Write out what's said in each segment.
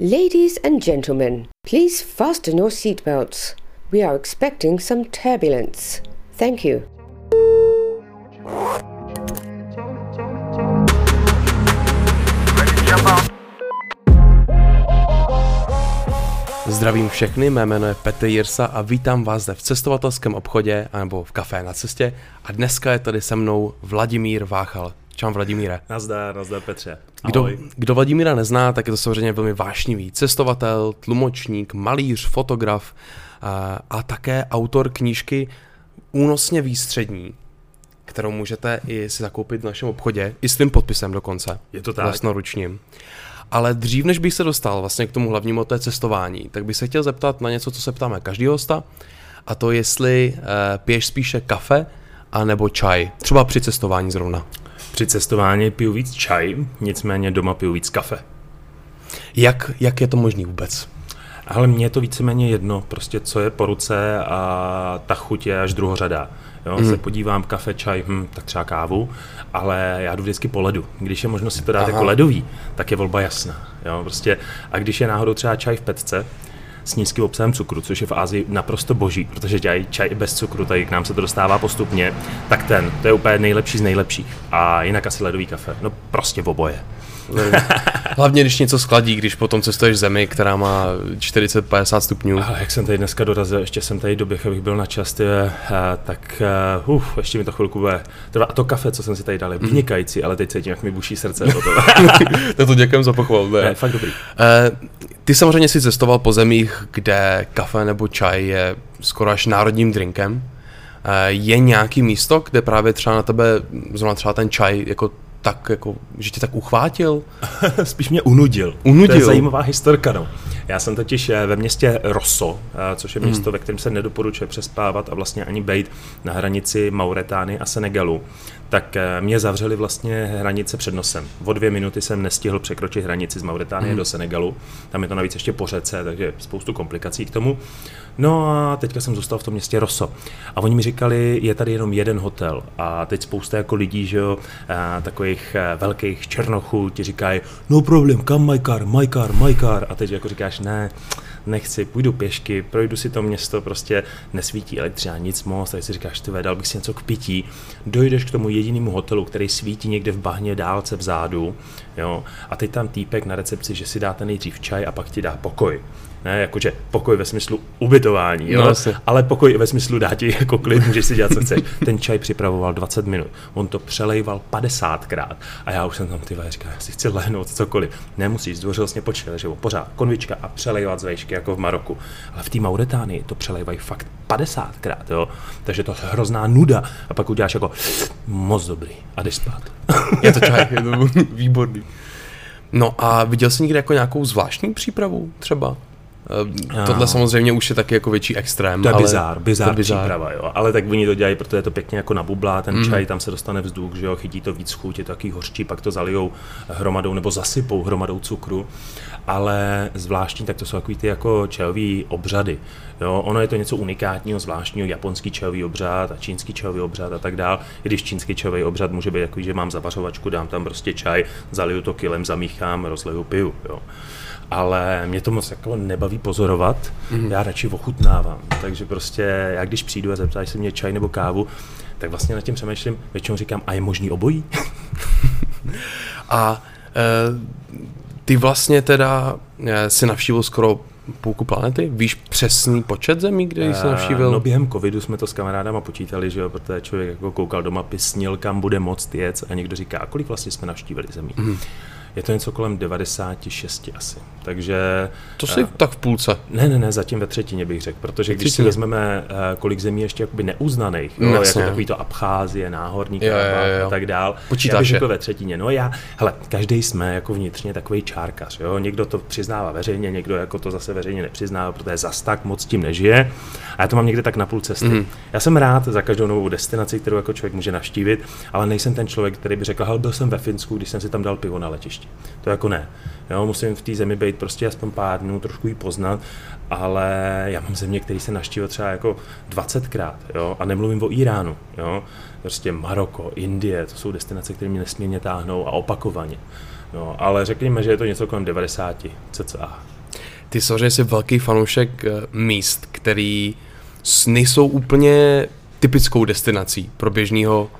Ladies and gentlemen, please fasten your seatbelts. We are expecting some turbulence. Thank you. Zdravím všechny, mé jméno je Petr Jirsa a vítám vás zde v cestovatelském obchodě anebo v kafé na cestě a dneska je tady se mnou Vladimír Váchal. Čau Vladimíre. Nazdar, nazdar Petře. Kdo, kdo Vladimíra nezná, tak je to samozřejmě velmi vášnivý cestovatel, tlumočník, malíř, fotograf a, a také autor knížky Únosně výstřední, kterou můžete i si zakoupit v našem obchodě, i s tím podpisem dokonce. Je to tak. Vlastnoručním. Ale dřív, než bych se dostal vlastně k tomu hlavnímu té cestování, tak bych se chtěl zeptat na něco, co se ptáme každého hosta, a to jestli uh, piješ spíše kafe a nebo čaj, třeba při cestování zrovna. Při cestování piju víc čaj, nicméně doma piju víc kafe. Jak, jak je to možný vůbec? Ale mně je to víceméně jedno, prostě co je po ruce a ta chuť je až druhořada. Jo, mm. se podívám, kafe, čaj, hm, tak třeba kávu, ale já jdu vždycky po ledu. Když je možnost si to dát Aha. jako ledový, tak je volba jasná. Jo, prostě, a když je náhodou třeba čaj v pecce, s nízkým obsahem cukru, což je v Ázii naprosto boží, protože dělají čaj bez cukru, tady k nám se to dostává postupně, tak ten, to je úplně nejlepší z nejlepších. A jinak asi ledový kafe, no prostě v oboje. Hlavně, když něco skladí, když potom cestuješ zemi, která má 40-50 stupňů. A jak jsem tady dneska dorazil, ještě jsem tady doběh, abych byl na čas, eh, tak uh, ještě mi to chvilku bude. A to kafe, co jsem si tady dal, je mhm. vynikající, ale teď cítím, jak mi buší srdce. to to děkujem za pochval. Ne, fakt dobrý. Uh, ty samozřejmě si cestoval po zemích, kde kafe nebo čaj je skoro až národním drinkem. Je nějaký místo, kde právě třeba na tebe, zrovna třeba ten čaj, jako tak jako, že tě tak uchvátil? Spíš mě unudil. Unudil. To je zajímavá historka, no. Já jsem totiž eh, ve městě Rosso, eh, což je město, hmm. ve kterém se nedoporučuje přespávat a vlastně ani bejt na hranici Mauretány a Senegalu tak eh, mě zavřeli vlastně hranice před nosem. O dvě minuty jsem nestihl překročit hranici z Mauritánie mm. do Senegalu. Tam je to navíc ještě po řece, takže spoustu komplikací k tomu. No a teďka jsem zůstal v tom městě Rosso. A oni mi říkali, je tady jenom jeden hotel. A teď spousta jako lidí, že jo, a, takových a, velkých černochů ti říkají, no problém, kam my car, my car, my car. A teď jako říkáš, ne, nechci, půjdu pěšky, projdu si to město, prostě nesvítí elektřina, nic moc, tak si říkáš, ty dal bych si něco k pití, dojdeš k tomu jedinému hotelu, který svítí někde v bahně dálce vzadu, jo, a teď tam týpek na recepci, že si dáte nejdřív čaj a pak ti dá pokoj ne, jakože pokoj ve smyslu ubytování, jo? No, ale pokoj ve smyslu dá ti jako klid, můžeš si dělat, co chceš. Ten čaj připravoval 20 minut, on to přelejval 50krát a já už jsem tam ty říkal, já si chci lehnout cokoliv. Nemusíš, zdvořilostně počítat, že pořád konvička a přelejvat z vejšky jako v Maroku. Ale v té Mauretánii to přelejvají fakt 50krát, jo? takže to je hrozná nuda a pak uděláš jako moc dobrý a jdeš spát. Je to čaj, je to výborný. No a viděl jsi někdy jako nějakou zvláštní přípravu třeba? Uh, tohle samozřejmě už je taky jako větší extrém. To je ale bizár, bizár, bizár příprava, jo. Ale tak oni to dělají, protože je to pěkně jako nabublá, ten mm. čaj, tam se dostane vzduch, že jo, chytí to víc chuť, je to taky hořčí, pak to zalijou hromadou nebo zasypou hromadou cukru. Ale zvláštní, tak to jsou takový ty jako čajový obřady. Jo, ono je to něco unikátního, zvláštního, japonský čajový obřad a čínský čajový obřad a tak dál. I když čínský čajový obřad může být takový, že mám zavařovačku, dám tam prostě čaj, zaliju to kilem, zamíchám, rozleju, piju. Jo ale mě to moc jako nebaví pozorovat, mm-hmm. já radši ochutnávám. Takže prostě já když přijdu a zeptáš se mě čaj nebo kávu, tak vlastně nad tím přemýšlím, většinou říkám, a je možný obojí? a e, ty vlastně teda e, si navštívil skoro půlku planety? Víš přesný počet zemí, kde jsi eh, navštívil? No během covidu jsme to s kamarádama počítali, že jo, protože člověk jako koukal do mapy, snil, kam bude moc jet a někdo říká, kolik vlastně jsme navštívili zemí. Mm. Je to něco kolem 96 asi. Takže... To si uh, tak v půlce. Ne, ne, ne, zatím ve třetině bych řekl, protože když si vezmeme, uh, kolik zemí ještě jakoby neuznaných, no, jako takový to Abcházie, Náhorní Karabach a tak dál. Počítáš já bych řekl ve třetině. No já, hele, každý jsme jako vnitřně takový čárkař, jo? Někdo to přiznává veřejně, někdo jako to zase veřejně nepřiznává, protože zas tak moc tím nežije. A já to mám někde tak na půl cesty. Mm. Já jsem rád za každou novou destinaci, kterou jako člověk může navštívit, ale nejsem ten člověk, který by řekl, byl jsem ve Finsku, když jsem si tam dal pivo na letišti. To jako ne. Jo, musím v té zemi být prostě aspoň pár dnů, trošku ji poznat, ale já mám země, které se naštívil třeba jako 20krát, jo, a nemluvím o Iránu, jo, prostě Maroko, Indie, to jsou destinace, které mě nesmírně táhnou a opakovaně. No, ale řekněme, že je to něco kolem 90 cca. Ty samozřejmě jsi velký fanoušek eh, míst, který nejsou úplně typickou destinací pro běžného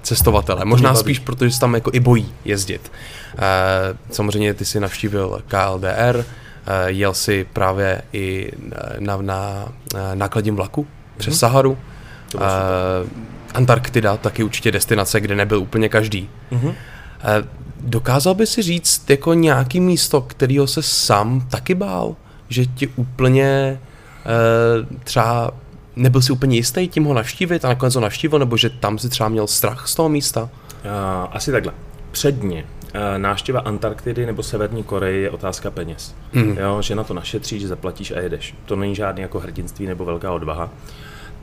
cestovatele. Možná spíš, protože se tam jako i bojí jezdit. Eh, samozřejmě ty si navštívil KLDR, jel si právě i na, na nákladním vlaku přes mm-hmm. Saharu. Antarktida taky určitě destinace, kde nebyl úplně každý. Mm-hmm. Dokázal by si říct jako nějaký místo, kterého se sám taky bál? Že ti úplně třeba nebyl si úplně jistý tím ho navštívit a nakonec ho navštívil, nebo že tam si třeba měl strach z toho místa? Uh, asi takhle. Předně uh, návštěva Antarktidy nebo Severní Koreje je otázka peněz. Hmm. Jo, že na to našetříš, že zaplatíš a jedeš. To není žádný jako hrdinství nebo velká odvaha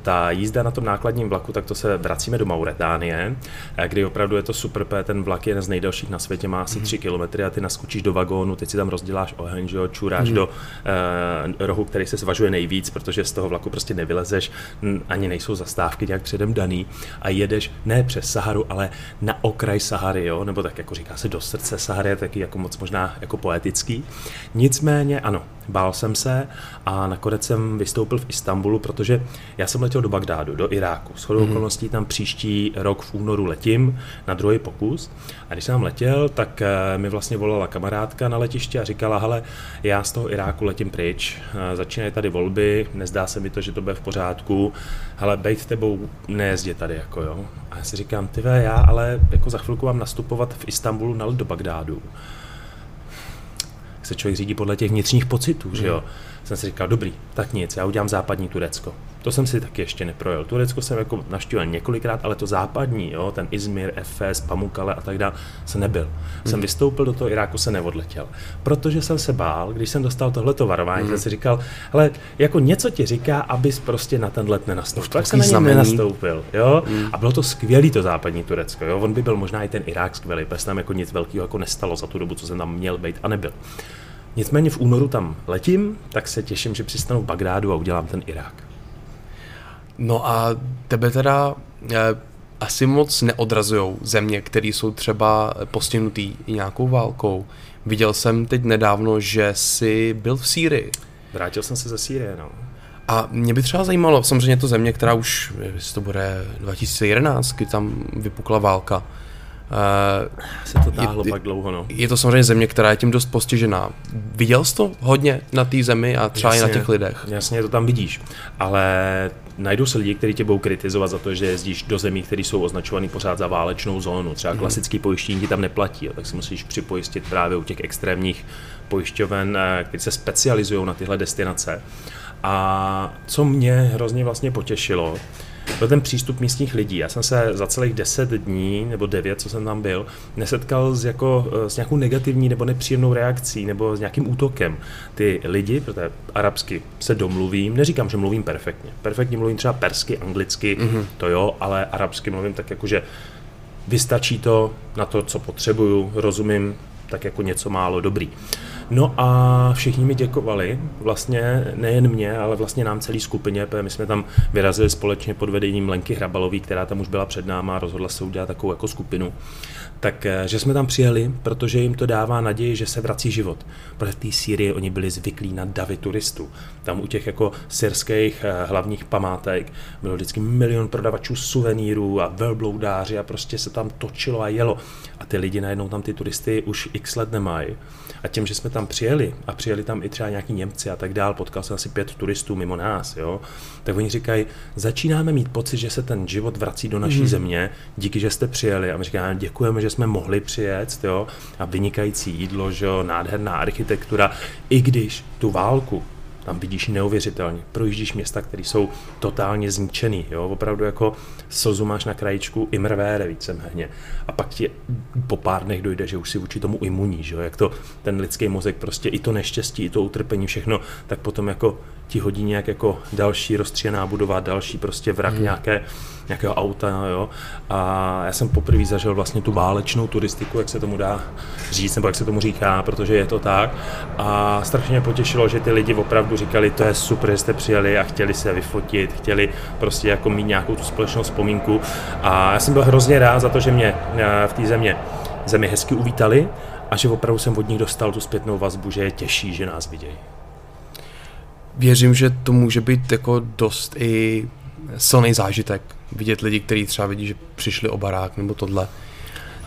ta jízda na tom nákladním vlaku, tak to se vracíme do Mauretánie, eh, kdy opravdu je to super, ten vlak je jeden z nejdelších na světě, má asi 3 mm. km a ty naskočíš do vagónu, teď si tam rozděláš oheň, že jo, čuráš mm. do uh, rohu, který se svažuje nejvíc, protože z toho vlaku prostě nevylezeš, ani nejsou zastávky nějak předem daný a jedeš ne přes Saharu, ale na okraj Sahary, jo, nebo tak jako říká se do srdce Sahary, taky jako moc možná jako poetický. Nicméně ano, bál jsem se a nakonec jsem vystoupil v Istanbulu, protože já jsem letěl do Bagdádu, do Iráku. S chodou mm-hmm. okolností tam příští rok v únoru letím na druhý pokus. A když jsem tam letěl, tak eh, mi vlastně volala kamarádka na letiště a říkala, hele, já z toho Iráku letím pryč, eh, začínají tady volby, nezdá se mi to, že to bude v pořádku, ale bejt tebou nejezdě tady, jako jo. A já si říkám, ty já ale jako za chvilku mám nastupovat v Istanbulu na do Bagdádu se člověk řídí podle těch vnitřních pocitů, že jo. Mm. Jsem si říkal, dobrý, tak nic, já udělám západní Turecko. To jsem si taky ještě neprojel. Turecko jsem jako navštívil několikrát, ale to západní, jo, ten Izmir, Efes, Pamukale a tak dále, se nebyl. Hmm. Jsem vystoupil do toho Iráku, se neodletěl. Protože jsem se bál, když jsem dostal tohleto varování, hmm. jsem si říkal, ale jako něco ti říká, abys prostě na ten let nenastoupil. Tak jsem na něm nenastoupil, jo. Hmm. A bylo to skvělý to západní Turecko, jo. On by byl možná i ten Irák skvělý, protože tam jako nic velkého jako nestalo za tu dobu, co jsem tam měl být a nebyl. Nicméně v únoru tam letím, tak se těším, že přistanu v Bagdádu a udělám ten Irák. No a tebe teda eh, asi moc neodrazují země, které jsou třeba postihnutý nějakou válkou. Viděl jsem teď nedávno, že jsi byl v Sýrii. Vrátil jsem se ze Sýrie, no. A mě by třeba zajímalo, samozřejmě to země, která už, jestli to bude 2011, kdy tam vypukla válka, se to táhlo je, pak dlouho, no. Je to samozřejmě země, která je tím dost postižená. Viděl jsi to hodně na té zemi a třeba jasně, i na těch lidech? Jasně, to tam vidíš, ale najdou se lidi, kteří tě budou kritizovat za to, že jezdíš do zemí, které jsou označované pořád za válečnou zónu. Třeba mm. klasický pojištění ti tam neplatí, jo, tak si musíš připojistit právě u těch extrémních pojišťoven, eh, které se specializují na tyhle destinace. A co mě hrozně vlastně potěšilo, byl ten přístup místních lidí. Já jsem se za celých 10 dní nebo 9, co jsem tam byl, nesetkal s, jako, s nějakou negativní nebo nepříjemnou reakcí nebo s nějakým útokem. Ty lidi, protože arabsky se domluvím, neříkám, že mluvím perfektně. Perfektně mluvím třeba persky, anglicky, mm-hmm. to jo, ale arabsky mluvím tak jako, že vystačí to na to, co potřebuju, rozumím tak jako něco málo dobrý. No a všichni mi děkovali, vlastně nejen mě, ale vlastně nám celý skupině, protože my jsme tam vyrazili společně pod vedením Lenky Hrabalový, která tam už byla před náma a rozhodla se udělat takovou jako skupinu tak eh, že jsme tam přijeli, protože jim to dává naději, že se vrací život. Protože v té Sýrii oni byli zvyklí na davy turistů. Tam u těch jako syrských eh, hlavních památek bylo vždycky milion prodavačů suvenýrů a velbloudáři a prostě se tam točilo a jelo. A ty lidi najednou tam ty turisty už x let nemají. A tím, že jsme tam přijeli a přijeli tam i třeba nějaký Němci a tak dál, potkal jsem asi pět turistů mimo nás, jo, tak oni říkají, začínáme mít pocit, že se ten život vrací do naší mm. země, díky, že jste přijeli. A my říkáme, děkujeme, že jsme mohli přijet, jo, a vynikající jídlo, že jo, nádherná architektura, i když tu válku tam vidíš neuvěřitelně. Projíždíš města, které jsou totálně zničený, jo, opravdu jako slzu máš na krajičku i mrvére víceméně. A pak ti po pár dnech dojde, že už si vůči tomu imunní, že jo, jak to ten lidský mozek prostě i to neštěstí, i to utrpení, všechno, tak potom jako ti hodí nějak jako další rozstříhaná budova, další prostě vrak hmm. nějaké, nějakého auta, jo. A já jsem poprvé zažil vlastně tu válečnou turistiku, jak se tomu dá říct, nebo jak se tomu říká, protože je to tak. A strašně mě potěšilo, že ty lidi opravdu říkali, to je super, že jste přijeli a chtěli se vyfotit, chtěli prostě jako mít nějakou tu společnou vzpomínku. A já jsem byl hrozně rád za to, že mě eh, v té země zemi hezky uvítali a že opravdu jsem od nich dostal tu zpětnou vazbu, že je těžší, že nás vidějí. Věřím, že to může být jako dost i silný zážitek. Vidět lidi, kteří třeba vidí, že přišli o barák nebo tohle.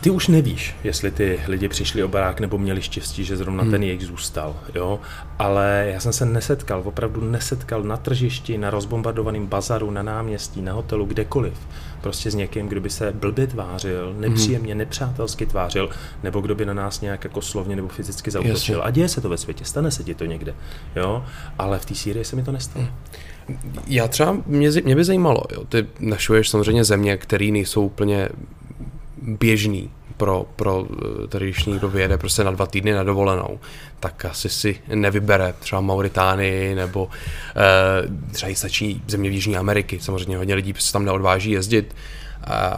Ty už nevíš, jestli ty lidi přišli o barák nebo měli štěstí, že zrovna hmm. ten jejich zůstal, jo. Ale já jsem se nesetkal, opravdu nesetkal na tržišti, na rozbombardovaném bazaru, na náměstí, na hotelu, kdekoliv. Prostě s někým, kdo by se blbě tvářil, nepříjemně, hmm. nepřátelsky tvářil, nebo kdo by na nás nějak jako slovně nebo fyzicky zautočil. A děje se to ve světě, stane se ti to někde, jo. Ale v té Sýrii se mi to nestalo. Hmm. Já třeba, mě, mě by zajímalo, jo, ty našuješ samozřejmě země, které nejsou úplně běžný pro, pro eh, tady, když někdo vyjede prostě na dva týdny na dovolenou, tak asi si nevybere třeba Mauritánii nebo e, třeba i stačí země v Jižní Ameriky. Samozřejmě hodně lidí se tam neodváží jezdit,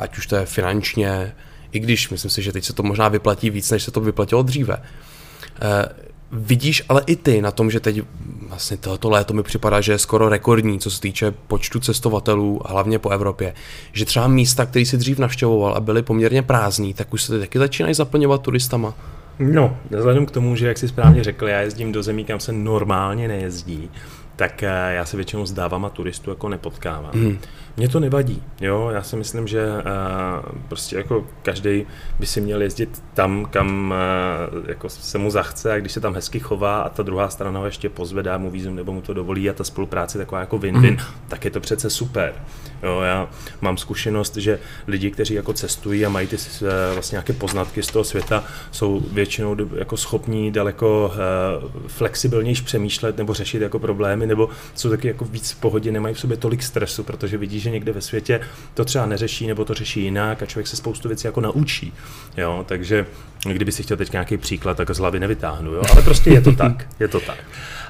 ať už to je finančně, i když myslím si, že teď se to možná vyplatí víc, než se to vyplatilo dříve. E, Vidíš ale i ty na tom, že teď vlastně tohoto léto mi připadá, že je skoro rekordní, co se týče počtu cestovatelů, hlavně po Evropě. Že třeba místa, které si dřív navštěvoval a byly poměrně prázdní, tak už se taky začínají zaplňovat turistama. No, vzhledem k tomu, že jak si správně řekl, já jezdím do zemí, kam se normálně nejezdí, tak eh, já se většinou s dávama turistů jako nepotkávám. Hmm. Mně to nevadí, jo, já si myslím, že uh, prostě jako každý by si měl jezdit tam, kam uh, jako se mu zachce a když se tam hezky chová a ta druhá strana ho ještě pozvedá mu vízum nebo mu to dovolí a ta spolupráce taková jako win-win, mm. tak je to přece super. Jo, já mám zkušenost, že lidi, kteří jako cestují a mají ty uh, vlastně nějaké poznatky z toho světa, jsou většinou jako schopní daleko uh, flexibilnější přemýšlet nebo řešit jako problémy, nebo jsou taky jako víc v pohodě, nemají v sobě tolik stresu, protože vidí, že někde ve světě to třeba neřeší nebo to řeší jinak a člověk se spoustu věcí jako naučí. Jo, takže kdyby si chtěl teď nějaký příklad, tak z hlavy nevytáhnu, jo? ale prostě je to tak, je to tak.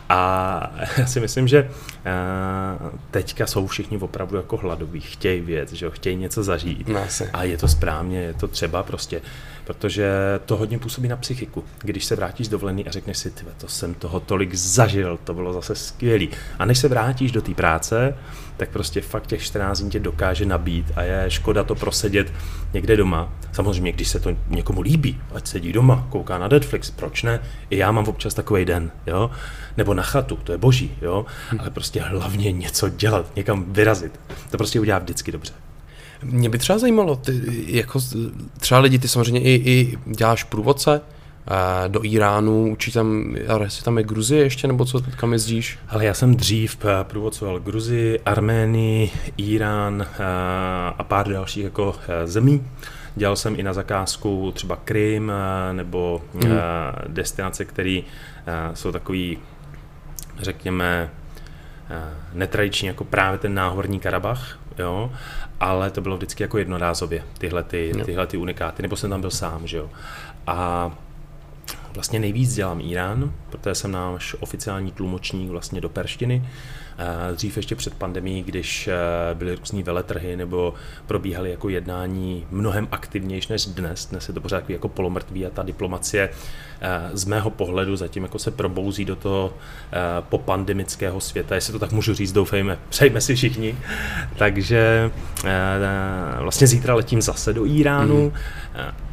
A já si myslím, že eh, teďka jsou všichni opravdu jako hladoví, chtějí věc, že jo, chtějí něco zažít. No, a je to správně, je to třeba prostě, protože to hodně působí na psychiku. Když se vrátíš dovolený a řekneš si, to jsem toho tolik zažil, to bylo zase skvělý. A než se vrátíš do té práce, tak prostě fakt těch 14 dní tě dokáže nabít a je škoda to prosedět někde doma. Samozřejmě, když se to někomu líbí, ať sedí doma, kouká na Netflix, proč ne? I já mám občas takový den, jo? Nebo na chatu, to je boží, jo? Ale prostě hlavně něco dělat, někam vyrazit. To prostě udělá vždycky dobře. Mě by třeba zajímalo, ty, jako třeba lidi, ty samozřejmě i, i děláš průvodce, do Iránu, učí tam, jestli tam je Gruzie ještě, nebo co kam jezdíš? Ale já jsem dřív eh, průvodcoval Gruzii, Arménii, Irán eh, a pár dalších jako eh, zemí. Dělal jsem i na zakázku třeba Krym nebo hmm. destinace, které jsou takový, řekněme, netradiční, jako právě ten náhorní Karabach, jo, ale to bylo vždycky jako jednorázově, tyhle, ty, tyhle ty unikáty, nebo jsem tam byl sám, že jo. A vlastně nejvíc dělám Irán, protože jsem náš oficiální tlumočník vlastně do perštiny. Eh, dřív ještě před pandemí, když eh, byly různý veletrhy nebo probíhaly jako jednání mnohem aktivnější než dnes. Dnes je to pořád jako polomrtvý a ta diplomacie eh, z mého pohledu zatím jako se probouzí do toho popandemického světa, jestli to tak můžu říct, doufejme, přejme si všichni. Takže vlastně zítra letím zase do Iránu. Mm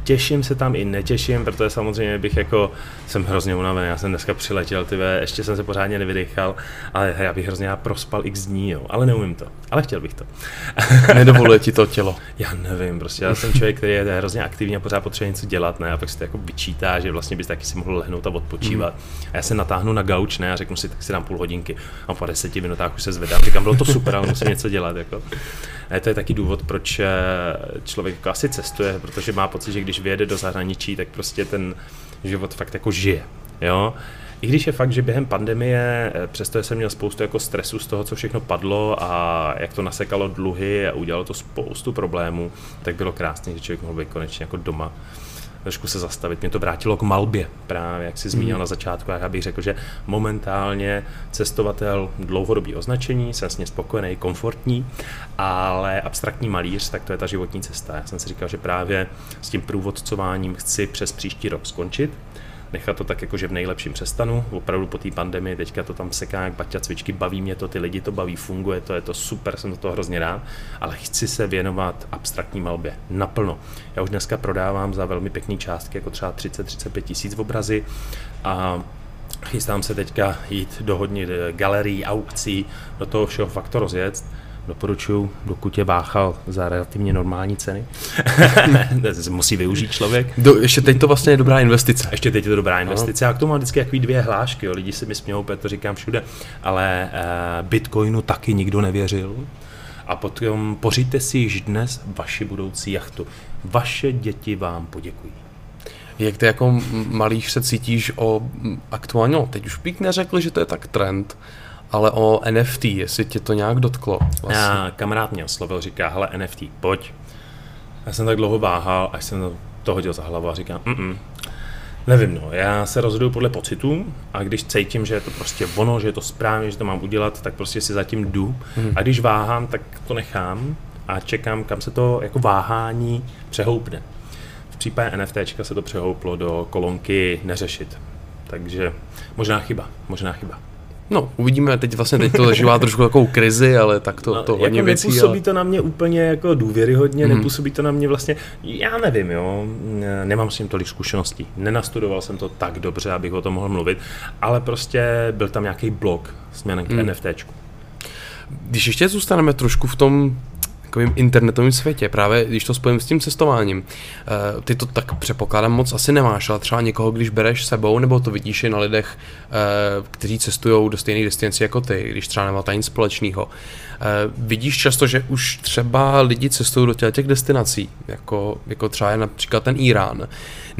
těším se tam i netěším, protože samozřejmě bych jako, jsem hrozně unavený, já jsem dneska přiletěl, tyve, ještě jsem se pořádně nevydechal, ale já bych hrozně prospal x dní, jo, ale neumím to, ale chtěl bych to. Nedovoluje ti to tělo? Já nevím, prostě já jsem člověk, který je hrozně aktivní a pořád potřebuje něco dělat, ne, a pak si to jako vyčítá, že vlastně bys taky si mohl lehnout a odpočívat. Mm. A já se natáhnu na gauč, ne, a řeknu si, tak si dám půl hodinky a po deseti minutách už se zvedám, říkám, bylo to super, ale musím něco dělat, jako. A to je taky důvod, proč eh, člověk jako asi cestuje, protože má pocit, že když vyjede do zahraničí, tak prostě ten život fakt jako žije. Jo? I když je fakt, že během pandemie, eh, přesto jsem měl spoustu jako stresu z toho, co všechno padlo a jak to nasekalo dluhy a udělalo to spoustu problémů, tak bylo krásné, že člověk mohl být konečně jako doma trošku se zastavit. Mě to vrátilo k malbě, právě jak si zmínil mm. na začátku. Já bych řekl, že momentálně cestovatel dlouhodobý označení, jsem s ním spokojený, komfortní, ale abstraktní malíř, tak to je ta životní cesta. Já jsem si říkal, že právě s tím průvodcováním chci přes příští rok skončit nechat to tak jako, že v nejlepším přestanu, opravdu po té pandemii, teďka to tam seká jak baťa cvičky, baví mě to, ty lidi to baví, funguje to, je to super, jsem to toho hrozně rád, ale chci se věnovat abstraktní malbě naplno. Já už dneska prodávám za velmi pěkný částky, jako třeba 30-35 tisíc obrazy a chystám se teďka jít do hodně galerií, aukcí, do toho všeho fakt to rozjet doporučuju, dokud je váchal za relativně normální ceny. Musí využít člověk. Do, ještě teď to vlastně je dobrá investice. Ještě teď je to dobrá investice. A k tomu mám vždycky jaký dvě hlášky. Jo. Lidi se mi smějou, to říkám všude. Ale uh, Bitcoinu taky nikdo nevěřil. A potom pořiďte si již dnes vaši budoucí jachtu. Vaše děti vám poděkují. Jak ty jako malíš se cítíš o aktuálně, no teď už bych neřekl, že to je tak trend, ale o NFT, jestli tě to nějak dotklo. Vlastně. Já, kamarád mě oslovil, říká, hele NFT, pojď. Já jsem tak dlouho váhal, až jsem to hodil za hlavu a říkám, mm Nevím, no, já se rozhoduju podle pocitů a když cítím, že je to prostě ono, že je to správně, že to mám udělat, tak prostě si zatím jdu. Mm. A když váhám, tak to nechám a čekám, kam se to jako váhání přehoupne. V případě NFT se to přehouplo do kolonky neřešit. Takže možná chyba, možná chyba. No, uvidíme, teď vlastně teď to zažívá trošku takovou krizi, ale tak to, no, to hodně jako věcí. Nepůsobí ale... to na mě úplně jako důvěryhodně, mm. nepůsobí to na mě vlastně, já nevím, jo, nemám s tím tolik zkušeností, nenastudoval jsem to tak dobře, abych o tom mohl mluvit, ale prostě byl tam nějaký blok směrem k mm. NFTčku. Když ještě zůstaneme trošku v tom takovým internetovém světě, právě když to spojím s tím cestováním. Eh, ty to tak předpokládám moc asi nemáš, ale třeba někoho, když bereš sebou, nebo to vidíš i na lidech, eh, kteří cestují do stejné distance jako ty, když třeba nemáte nic společného. Eh, vidíš často, že už třeba lidi cestují do těch destinací, jako, jako třeba je například ten Irán.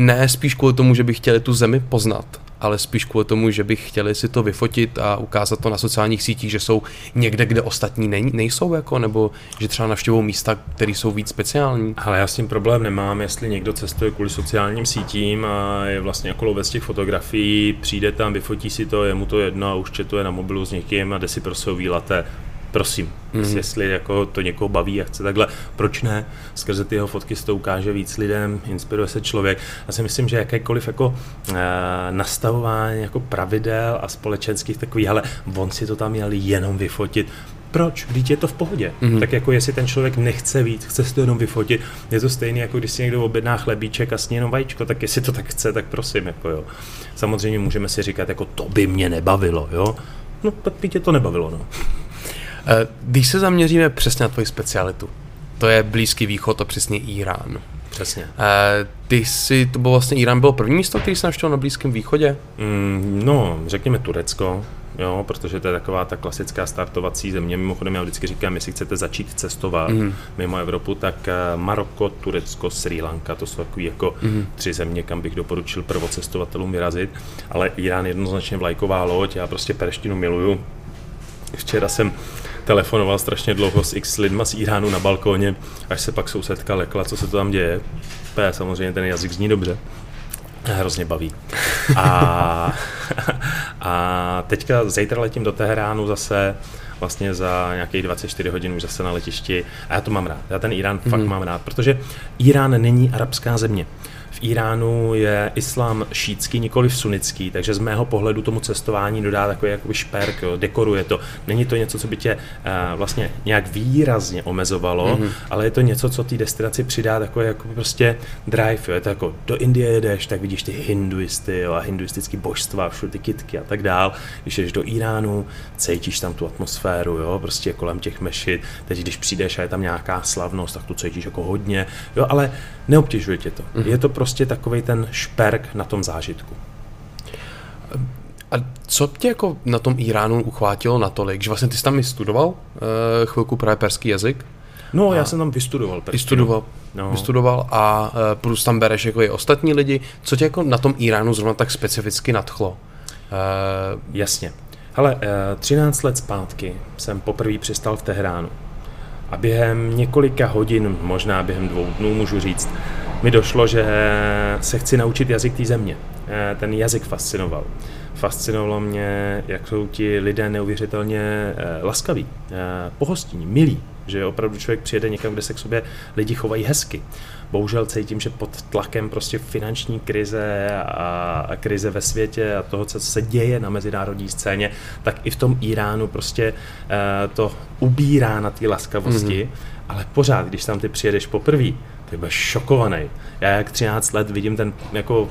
Ne spíš kvůli tomu, že by chtěli tu zemi poznat, ale spíš kvůli tomu, že bych chtěli si to vyfotit a ukázat to na sociálních sítích, že jsou někde, kde ostatní nej, nejsou, jako, nebo že třeba navštěvují místa, které jsou víc speciální. Ale já s tím problém nemám, jestli někdo cestuje kvůli sociálním sítím a je vlastně jako lovec těch fotografií, přijde tam, vyfotí si to, je mu to jedno a už četuje na mobilu s někým a jde si prostě výlete prosím, mm. jestli jako to někoho baví a chce takhle, proč ne? Skrze ty jeho fotky se to ukáže víc lidem, inspiruje se člověk. Já si myslím, že jakékoliv jako e, nastavování jako pravidel a společenských takových, ale on si to tam měl jenom vyfotit, proč? Když je to v pohodě. Mm-hmm. Tak jako jestli ten člověk nechce víc, chce si to jenom vyfotit, je to stejné, jako když si někdo objedná chlebíček a sní jenom vajíčko, tak jestli to tak chce, tak prosím, jako jo. Samozřejmě můžeme si říkat, jako to by mě nebavilo, jo. No, tak by tě to nebavilo, no. Eh, když se zaměříme přesně na tvoji specialitu, to je Blízký východ a přesně Irán. Přesně. Eh, ty si, to bylo vlastně Irán bylo první místo, který jsi navštěvoval na Blízkém východě? Mm, no, řekněme Turecko, jo, protože to je taková ta klasická startovací země. Mimochodem já vždycky říkám, jestli chcete začít cestovat mm. mimo Evropu, tak eh, Maroko, Turecko, Sri Lanka, to jsou takové jako mm. tři země, kam bych doporučil prvocestovatelům vyrazit. Ale Irán jednoznačně vlajková loď, já prostě perštinu miluju. Včera jsem telefonoval strašně dlouho s x lidma z Iránu na balkóně, až se pak sousedka lekla, co se to tam děje. P, samozřejmě ten jazyk zní dobře. Hrozně baví. A, a teďka zítra letím do Teheránu zase vlastně za nějakých 24 hodin už zase na letišti. A já to mám rád. Já ten Irán mm-hmm. fakt mhm. mám rád, protože Irán není arabská země. Iránu je islám šítský, nikoli sunnický, takže z mého pohledu tomu cestování dodá takový jakoby šperk, jo, dekoruje to. Není to něco, co by tě uh, vlastně nějak výrazně omezovalo, mm-hmm. ale je to něco, co té destinaci přidá takový jako prostě drive. Jo. Je to jako do Indie jedeš, tak vidíš ty hinduisty jo, a hinduistické božstva, všude ty kitky a tak dál. Když jdeš do Iránu, cítíš tam tu atmosféru, jo, prostě kolem těch mešit. Teď, když přijdeš a je tam nějaká slavnost, tak tu cítíš jako hodně, jo, ale neobtěžuje tě to. Mm-hmm. Je to prostě takový ten šperk na tom zážitku. A co tě jako na tom Iránu uchvátilo natolik, že vlastně ty jsi tam i studoval uh, chvilku právě perský jazyk? No, a já jsem tam vystudoval. Perský, vystudoval, no. vystudoval a uh, plus tam bereš jako i ostatní lidi. Co tě jako na tom Iránu zrovna tak specificky nadchlo? Uh, Jasně. Hele, uh, 13 let zpátky jsem poprvé přistal v Teheránu. A během několika hodin, možná během dvou dnů, můžu říct, mi došlo, že se chci naučit jazyk té země. Eh, ten jazyk fascinoval. Fascinovalo mě, jak jsou ti lidé neuvěřitelně eh, laskaví, eh, pohostinní, milí. že opravdu člověk přijede někam, kde se k sobě lidi chovají hezky. Bohužel cítím, že pod tlakem prostě finanční krize a krize ve světě a toho, co se děje na mezinárodní scéně, tak i v tom Iránu prostě to ubírá na té laskavosti, mm-hmm. ale pořád, když tam ty přijedeš poprvé, tak budeš šokovaný. Já jak 13 let vidím ten jako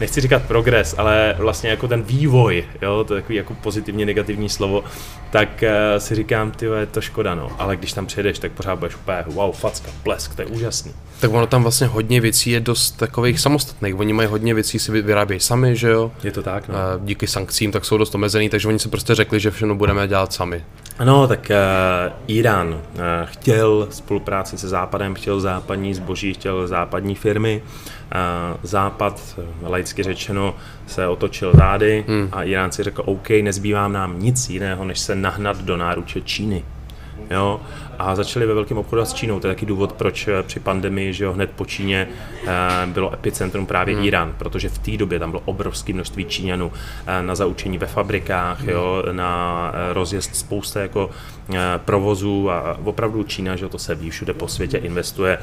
nechci říkat progres, ale vlastně jako ten vývoj, jo, to je takový jako pozitivně negativní slovo, tak uh, si říkám, ty je to škoda, no, ale když tam přijedeš, tak pořád budeš úplně wow, facka, blesk, to je úžasný. Tak ono tam vlastně hodně věcí je dost takových samostatných. Oni mají hodně věcí, si vyrábějí sami, že jo? Je to tak, no. Uh, díky sankcím tak jsou dost omezený, takže oni si prostě řekli, že všechno budeme dělat sami. Ano, tak uh, Irán uh, chtěl spolupráci se Západem, chtěl západní zboží, chtěl západní firmy. Uh, Západ, laicky řečeno, se otočil zády hmm. a Irán si řekl, OK, nezbývá nám nic jiného, než se nahnat do náruče Číny. Jo? A začali ve velkém obchodu s Čínou. To je taky důvod, proč při pandemii, že jo, hned po Číně bylo epicentrum právě hmm. Irán, protože v té době tam bylo obrovské množství Číňanů na zaučení ve fabrikách, jo, na rozjezd spousta jako provozů a opravdu Čína, že jo, to se ví, všude po světě investuje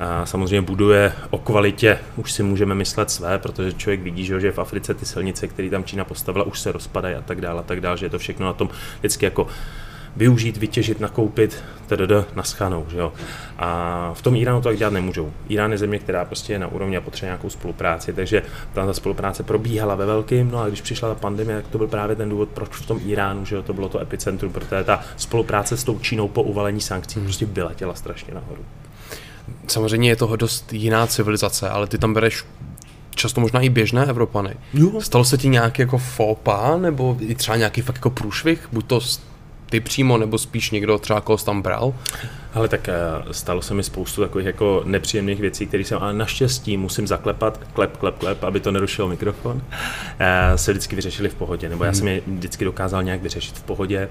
a samozřejmě buduje o kvalitě, už si můžeme myslet své, protože člověk vidí, že v Africe ty silnice, které tam Čína postavila, už se rozpadají a tak dále, a tak dále, že je to všechno na tom vždycky jako využít, vytěžit, nakoupit, tdd. naschanou. Že jo? A v tom Iránu to tak dělat nemůžou. Irán je země, která prostě je na úrovni a potřebuje nějakou spolupráci, takže tam ta spolupráce probíhala ve velkým, no a když přišla ta pandemie, tak to byl právě ten důvod, proč v tom Iránu, že jo, to bylo to epicentrum, protože ta spolupráce s tou Čínou po uvalení sankcí hmm. prostě vyletěla strašně nahoru. Samozřejmě je toho dost jiná civilizace, ale ty tam bereš často možná i běžné Evropany. Jo. Stalo se ti nějaký jako fópa, nebo i třeba nějaký fakt jako průšvih, buď to ty přímo, nebo spíš někdo třeba koho tam bral? Ale tak eh, stalo se mi spoustu takových jako nepříjemných věcí, které jsem, ale naštěstí musím zaklepat, klep, klep, klep, aby to nerušil mikrofon, eh, se vždycky vyřešili v pohodě, nebo já jsem je vždycky dokázal nějak vyřešit v pohodě,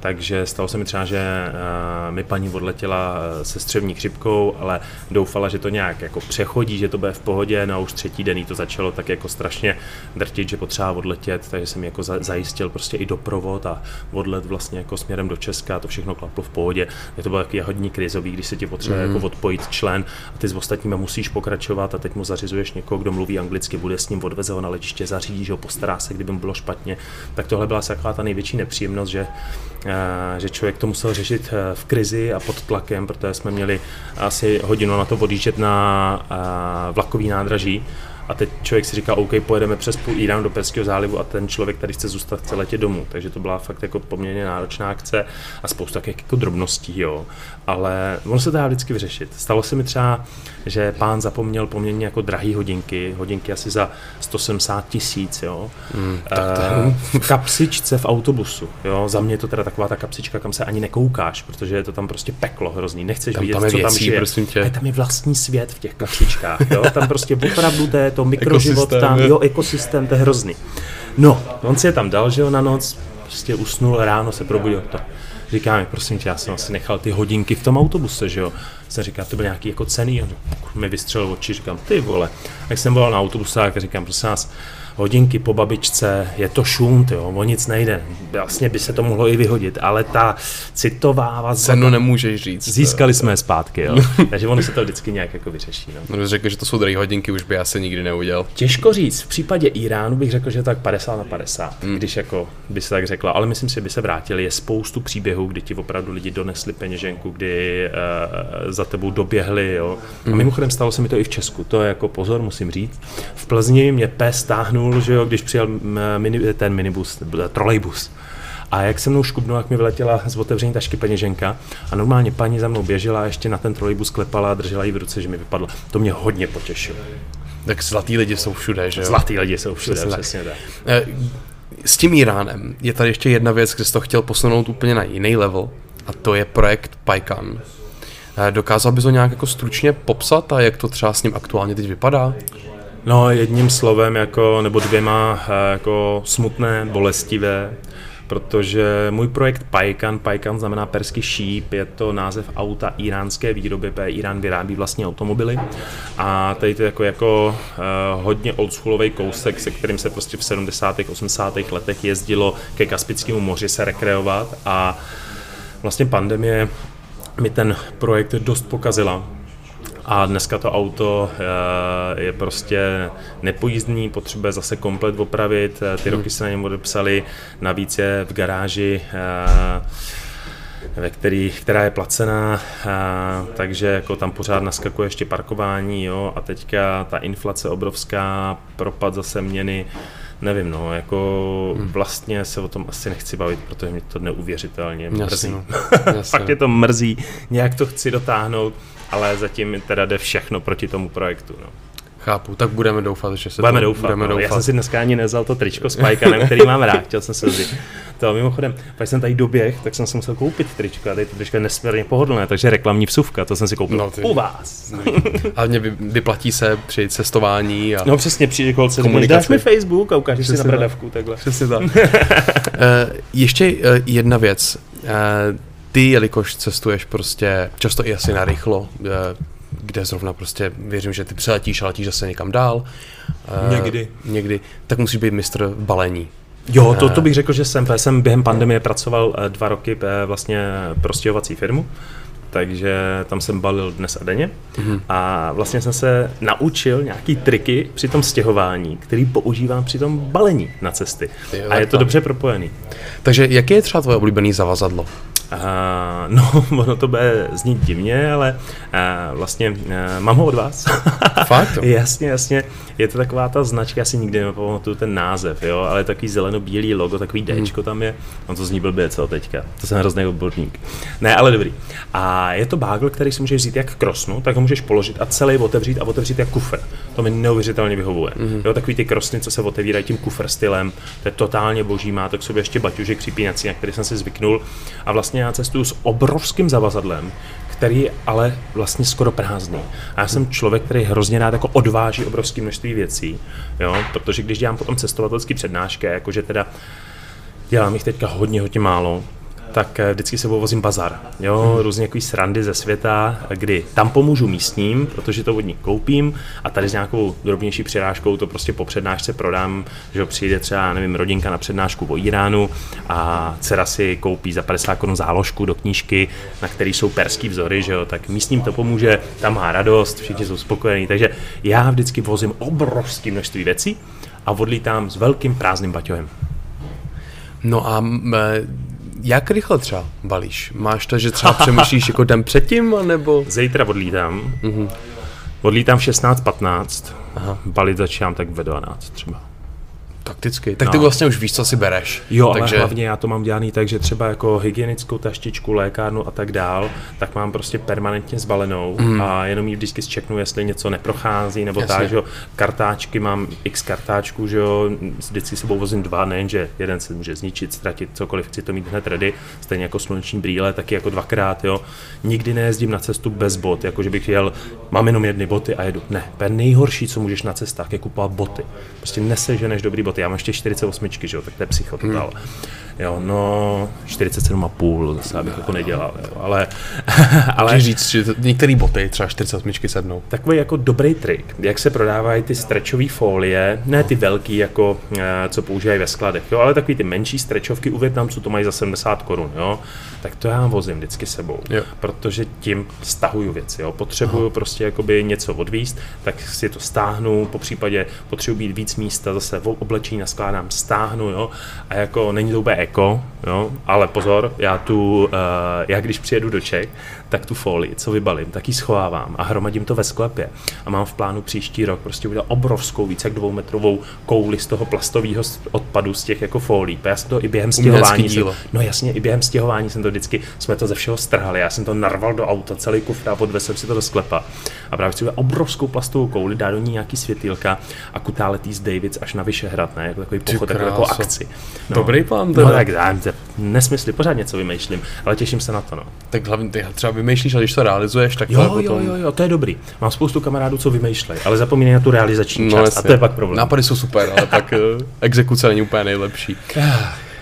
takže stalo se mi třeba, že eh, mi paní odletěla se střevní chřipkou, ale doufala, že to nějak jako přechodí, že to bude v pohodě, no a už třetí den jí to začalo tak jako strašně drtit, že potřeba odletět, takže jsem jako zajistil prostě i doprovod a odlet vlastně jako směrem do Česka, to všechno klaplo v pohodě. Je to bylo taky hodně krizový, když se ti potřebuje mm. jako odpojit člen a ty s ostatními musíš pokračovat a teď mu zařizuješ někoho, kdo mluví anglicky, bude s ním odveze ho na letiště, zařídí, že ho postará se, kdyby mu bylo špatně. Tak tohle byla taková ta největší nepříjemnost, že, uh, že člověk to musel řešit uh, v krizi a pod tlakem, protože jsme měli asi hodinu na to odjíždět na uh, vlakový nádraží a teď člověk si říká, OK, pojedeme přes půl Irán do Perského zálivu a ten člověk tady chce zůstat, chce letět domů. Takže to byla fakt jako poměrně náročná akce a spousta takových jako drobností, jo. Ale ono se to dá vždycky vyřešit. Stalo se mi třeba, že pán zapomněl poměrně jako drahý hodinky, hodinky asi za 170 tisíc, jo. Mm, tak to... v kapsičce v autobusu, jo. Za mě je to teda taková ta kapsička, kam se ani nekoukáš, protože je to tam prostě peklo hrozný. Nechceš tam, vidět, tam je co věcí, tam žije. Prosím tě. A tam je vlastní svět v těch kapsičkách, jo. Tam prostě opravdu to je to mikroživot tam, je. jo, ekosystém, to je hrozný. No, on si je tam dal, že jo, na noc, prostě usnul, ráno se probudil to. Říká mi, prosím tě, já jsem asi nechal ty hodinky v tom autobuse, že jo. Jsem říkal, to byl nějaký jako cený, on mi vystřelil oči, říkám, ty vole. Jak jsem volal na autobusák, říkám, prosím vás, hodinky po babičce, je to šunt, jo, o nic nejde. Vlastně by se to mohlo i vyhodit, ale ta citová vazba... Cenu nemůžeš říct. Získali jsme je zpátky, jo. Takže ono se to vždycky nějak jako vyřeší. No. no řekl, že to jsou drahé hodinky, už by asi nikdy neudělal. Těžko říct. V případě Iránu bych řekl, že tak 50 na 50, hmm. když jako by se tak řekla. Ale myslím si, že by se vrátili. Je spoustu příběhů, kdy ti opravdu lidi donesli peněženku, kdy uh, za tebou doběhli. Jo. Hmm. A mimochodem stalo se mi to i v Česku. To je jako pozor, musím říct. V Plzni mě pes stáhnul škubnul, že jo, když přijel mini, ten minibus, trolejbus. A jak se mnou škubnul, jak mi vyletěla z otevření tašky peněženka a normálně paní za mnou běžela a ještě na ten trolejbus klepala a držela ji v ruce, že mi vypadla. To mě hodně potěšilo. Tak zlatý lidi jsou všude, že jo? Zlatý lidi jsou všude, přesně, přesně tak. Eh, s tím Iránem je tady ještě jedna věc, kde jsi to chtěl posunout úplně na jiný level a to je projekt PyCon. Eh, dokázal bys ho nějak jako stručně popsat a jak to třeba s ním aktuálně teď vypadá? No jedním slovem jako, nebo dvěma eh, jako smutné, bolestivé, protože můj projekt Pajkan, Pajkan znamená perský šíp, je to název auta iránské výroby, protože Irán vyrábí vlastně automobily a tady to je jako, jako uh, hodně oldschoolový kousek, se kterým se prostě v 70. 80. letech jezdilo ke Kaspickému moři se rekreovat a vlastně pandemie mi ten projekt dost pokazila. A dneska to auto eh, je prostě nepojízdný, potřebuje zase komplet opravit, eh, ty roky se na něm odepsali, navíc je v garáži eh, ve který, která je placená, a, takže jako tam pořád naskakuje ještě parkování, jo, a teďka ta inflace obrovská, propad zase měny, nevím, no, jako hmm. vlastně se o tom asi nechci bavit, protože mě to neuvěřitelně mrzí. Jasně, no. Jasně. Fakt je to mrzí, nějak to chci dotáhnout, ale zatím teda jde všechno proti tomu projektu, no. Chápu, tak budeme doufat, že se budeme to, doufat, budeme no. doufat. Já jsem si dneska ani nezal to tričko s Pajkanem, který mám rád, chtěl jsem se vzít. To mimochodem, když jsem tady doběh, tak jsem si musel koupit tričko a tady to tričko je nesmírně pohodlné, takže reklamní vsuvka, to jsem si koupil no, ty. u vás. A mě vyplatí se při cestování a No přesně, přijde kolce, dáš mi Facebook a ukážeš si na bradavku takhle. Přesně tak. uh, ještě uh, jedna věc. Uh, ty, jelikož cestuješ prostě často i asi na rychlo, uh, kde zrovna prostě věřím, že ty přeletíš a letíš zase někam dál. Někdy. Někdy. Tak musíš být mistr balení. Jo, to, to bych řekl, že jsem. Já jsem během pandemie pracoval eh, dva roky eh, vlastně pro stěhovací firmu, takže tam jsem balil dnes a denně mm-hmm. a vlastně jsem se naučil nějaký triky při tom stěhování, který používám při tom balení na cesty. Jo, a je to dobře propojený. Takže jaký je třeba tvoje oblíbený zavazadlo? Uh, no, ono to bude znít divně, ale uh, vlastně uh, mám ho od vás. Fakt? jasně, jasně. Je to taková ta značka, já si nikdy nepamatuju ten název, jo, ale takový zeleno-bílý logo, takový hmm. Dčko tam je. On to zní blbě, co teďka. To jsem hrozný odborník. Ne, ale dobrý. A je to bagel, který si můžeš vzít jak krosnu, tak ho můžeš položit a celý otevřít a otevřít jak kufr. To mi neuvěřitelně vyhovuje. Mm-hmm. Jo, takový ty krosny, co se otevírají tím kufr stylem, to je totálně boží, má to k sobě ještě baťužek připínací, na který jsem si zvyknul. A vlastně já cestuju s obrovským zavazadlem, který je ale vlastně skoro prázdný. A já jsem člověk, který hrozně rád jako odváží obrovské množství věcí, jo? protože když dělám potom cestovatelské přednášky, jakože teda dělám jich teďka hodně, hodně málo, tak eh, vždycky se vozím bazar. Jo, různě jaký srandy ze světa, kdy tam pomůžu místním, protože to od nich koupím a tady s nějakou drobnější přirážkou to prostě po přednášce prodám, že přijde třeba, nevím, rodinka na přednášku o Iránu a dcera si koupí za 50 korun záložku do knížky, na který jsou perský vzory, že jo, tak místním to pomůže, tam má radost, všichni jsou spokojení, takže já vždycky vozím obrovské množství věcí a odlítám s velkým prázdným baťohem. No a jak rychle třeba balíš? Máš to, že třeba přemýšlíš jako den předtím, nebo? Zítra odlítám. Mm-hmm. Odlítám v 16.15. Balit začínám tak ve 12 třeba. Takticky. Tak ty no. vlastně už víš, co si bereš. Jo, takže... ale hlavně já to mám dělaný tak, že třeba jako hygienickou taštičku, lékárnu a tak dál, tak mám prostě permanentně zbalenou mm. a jenom ji vždycky zčeknu, jestli něco neprochází nebo Jasně. tak, že jo. Kartáčky mám x kartáčků, že jo, vždycky sebou vozím dva, nejen, že jeden se může zničit, ztratit, cokoliv, chci to mít hned ready, stejně jako sluneční brýle, taky jako dvakrát, jo. Nikdy nejezdím na cestu bez bot, jako že bych jel, mám jenom jedny boty a jedu. Ne, to je nejhorší, co můžeš na cestách, je kupovat boty. Prostě neseženeš dobrý boty. Já mám ještě 48, že jo, tak to je psycho total. Hmm. Jo, no 47,5 zase, abych jako nedělal, jo, ale... ale říct, že některé boty třeba 48 sednou. Takový jako dobrý trik, jak se prodávají ty strečové folie, ne ty velký, jako eh, co používají ve skladech, jo, ale takový ty menší strečovky u Větnamců to mají za 70 korun, jo, tak to já vozím vždycky sebou, jo. protože tím stahuju věci, jo, potřebuju Aha. prostě jakoby něco odvíst, tak si to stáhnu, po případě potřebuji být víc místa, zase v oblečení naskládám, stáhnu, jo, a jako není to úplně eko, jo, ale pozor, já tu, uh, já když přijedu do Čech, tak tu folii, co vybalím, tak ji schovávám a hromadím to ve sklepě. A mám v plánu příští rok prostě udělat obrovskou, více jak dvoumetrovou kouli z toho plastového odpadu, z těch jako folí. Já jsem to i během stěhování, jsem, no jasně, i během stěhování jsem to vždycky, jsme to ze všeho strhali. Já jsem to narval do auta, celý kufr a podvezl jsem si to do sklepa. A právě chci obrovskou plastovou kouli, dá do ní nějaký světýlka a kutáletý z Davids až na Vyšehrad, ne? Jako takový pochod, jako, jako akci. No. Dobrý plán, No, tak nesmysly, pořád něco vymýšlím, ale těším se na to. No. Tak hlavně ty třeba vymýšlíš, ale když to realizuješ, tak jo, to jo, potom... jo, jo, to je dobrý. Mám spoustu kamarádů, co vymýšlejí, ale zapomínají na tu realizační no, část jasně. a to je pak problém. Nápady jsou super, ale tak uh, exekuce není úplně nejlepší.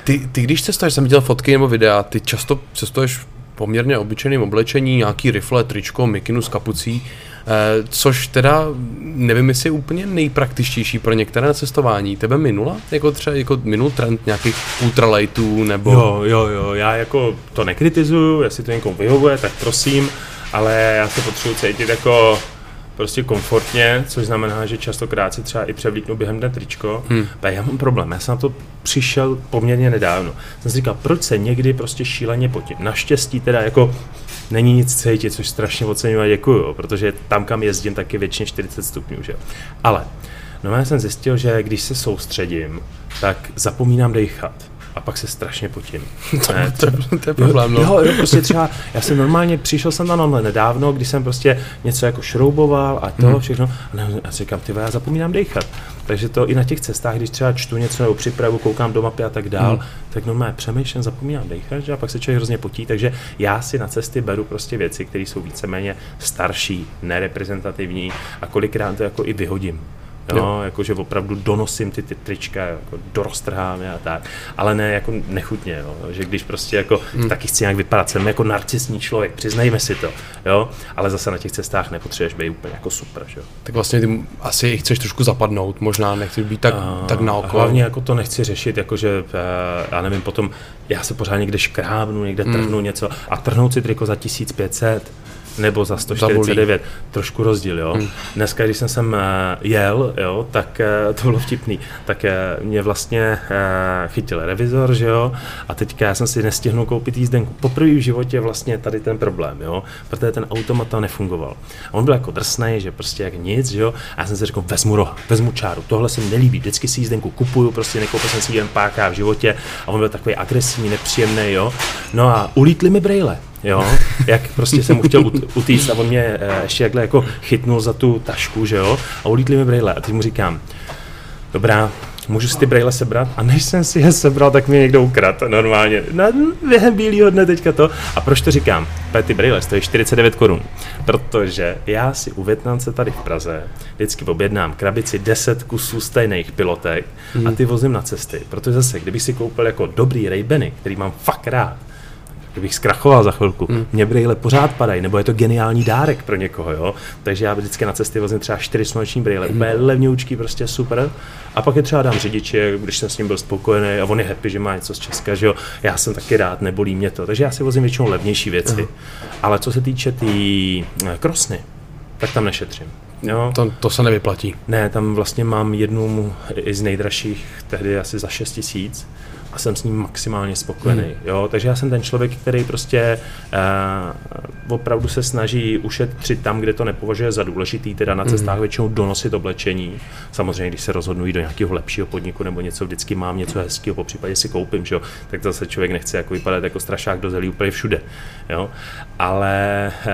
Ty, ty když cestuješ, jsem viděl fotky nebo videa, ty často cestuješ poměrně obyčejným oblečení, nějaký rifle, tričko, mikinu s kapucí. Eh, což teda nevím, jestli je úplně nejpraktičtější pro některé cestování. Tebe minula? Jako třeba jako minul trend nějakých ultralightů nebo... Jo, jo, jo, já jako to nekritizuju, jestli to někomu vyhovuje, tak prosím, ale já se potřebuji cítit jako prostě komfortně, což znamená, že častokrát si třeba i převlíknu během dne tričko. Hmm. A já mám problém, já jsem na to přišel poměrně nedávno. Jsem si říkal, proč se někdy prostě šíleně potím. Naštěstí teda jako není nic cítit, což strašně oceňuji a děkuju, protože tam, kam jezdím, tak je většině 40 stupňů, že Ale no já jsem zjistil, že když se soustředím, tak zapomínám dechat a pak se strašně potím. to, ne, to, to, to je problém, no. Jo, jo, prostě třeba, já jsem normálně, přišel jsem tam nedávno, když jsem prostě něco jako šrouboval a to hmm. všechno, a ne, já si říkám, ty já zapomínám dechat. Takže to i na těch cestách, když třeba čtu něco nebo připravu, koukám do mapy a tak dál, hmm. tak normálně přemýšlím, zapomínám dechat, že a pak se člověk hrozně potí, takže já si na cesty beru prostě věci, které jsou víceméně starší, nereprezentativní a kolikrát to jako i vyhodím. Jo, jo. jakože opravdu donosím ty, ty trička, jako doroztrhám a tak, ale ne jako nechutně, jo, že když prostě jako hmm. taky chci nějak vypadat, jsem jako narcisní člověk, přiznejme si to, jo, ale zase na těch cestách nepotřebuješ být úplně jako super, jo. Tak vlastně ty asi chceš trošku zapadnout, možná nechci být tak, a, tak na oko. Hlavně jako to nechci řešit, jakože, eh, já nevím, potom já se pořád někde škrábnu, někde hmm. trhnu něco a trhnout si triko za 1500, nebo za 149, Zabulí. trošku rozdíl, jo. Hmm. Dneska, když jsem sem eh, jel, jo, tak eh, to bylo vtipný, tak eh, mě vlastně chytil revizor, že jo, a teďka já jsem si nestihnul koupit jízdenku. Poprvé v životě vlastně tady ten problém, jo, protože ten automat nefungoval. A on byl jako drsný, že prostě jak nic, že jo, a já jsem si řekl, vezmu roha, vezmu čáru, tohle se mi nelíbí, vždycky si jízdenku kupuju, prostě nekoupil jsem si jen páka v životě a on byl takový agresivní, nepříjemný, jo. No a ulítli mi brejle, jo, jak prostě jsem mu chtěl utíct a on mě eh, ještě jakhle jako chytnul za tu tašku, že jo, a ulítli mi brýle a teď mu říkám, dobrá, můžu si ty brýle sebrat? A než jsem si je sebral, tak mě někdo ukrad normálně. Na, během bílého dne teďka to. A proč to říkám? Protože ty brýle stojí 49 korun. Protože já si u Větnamce tady v Praze vždycky objednám krabici 10 kusů stejných pilotek hmm. a ty vozím na cesty. Protože zase, kdybych si koupil jako dobrý Raybeny, který mám fakt rád, kdybych zkrachoval za chvilku. Hmm. Mě brýle pořád padají, nebo je to geniální dárek pro někoho, jo. Takže já vždycky na cesty vozím třeba čtyři sluneční brýle, hmm. úplně levňoučký, prostě super. A pak je třeba dám řidiči, když jsem s ním byl spokojený a on je happy, že má něco z Česka, že jo. Já jsem taky rád, nebolí mě to. Takže já si vozím většinou levnější věci. Hmm. Ale co se týče té tý eh, krosny, tak tam nešetřím. Jo. To, to se nevyplatí. Ne, tam vlastně mám jednu i z nejdražších, tehdy asi za 6 tisíc a jsem s ním maximálně spokojený. Hmm. Jo? Takže já jsem ten člověk, který prostě uh, opravdu se snaží ušetřit tam, kde to nepovažuje za důležitý, teda na cestách hmm. většinou donosit oblečení. Samozřejmě, když se rozhodnu jít do nějakého lepšího podniku nebo něco, vždycky mám něco hezkého, po případě si koupím, že jo? tak zase člověk nechce jako vypadat jako strašák do zelí úplně všude. Jo? Ale uh,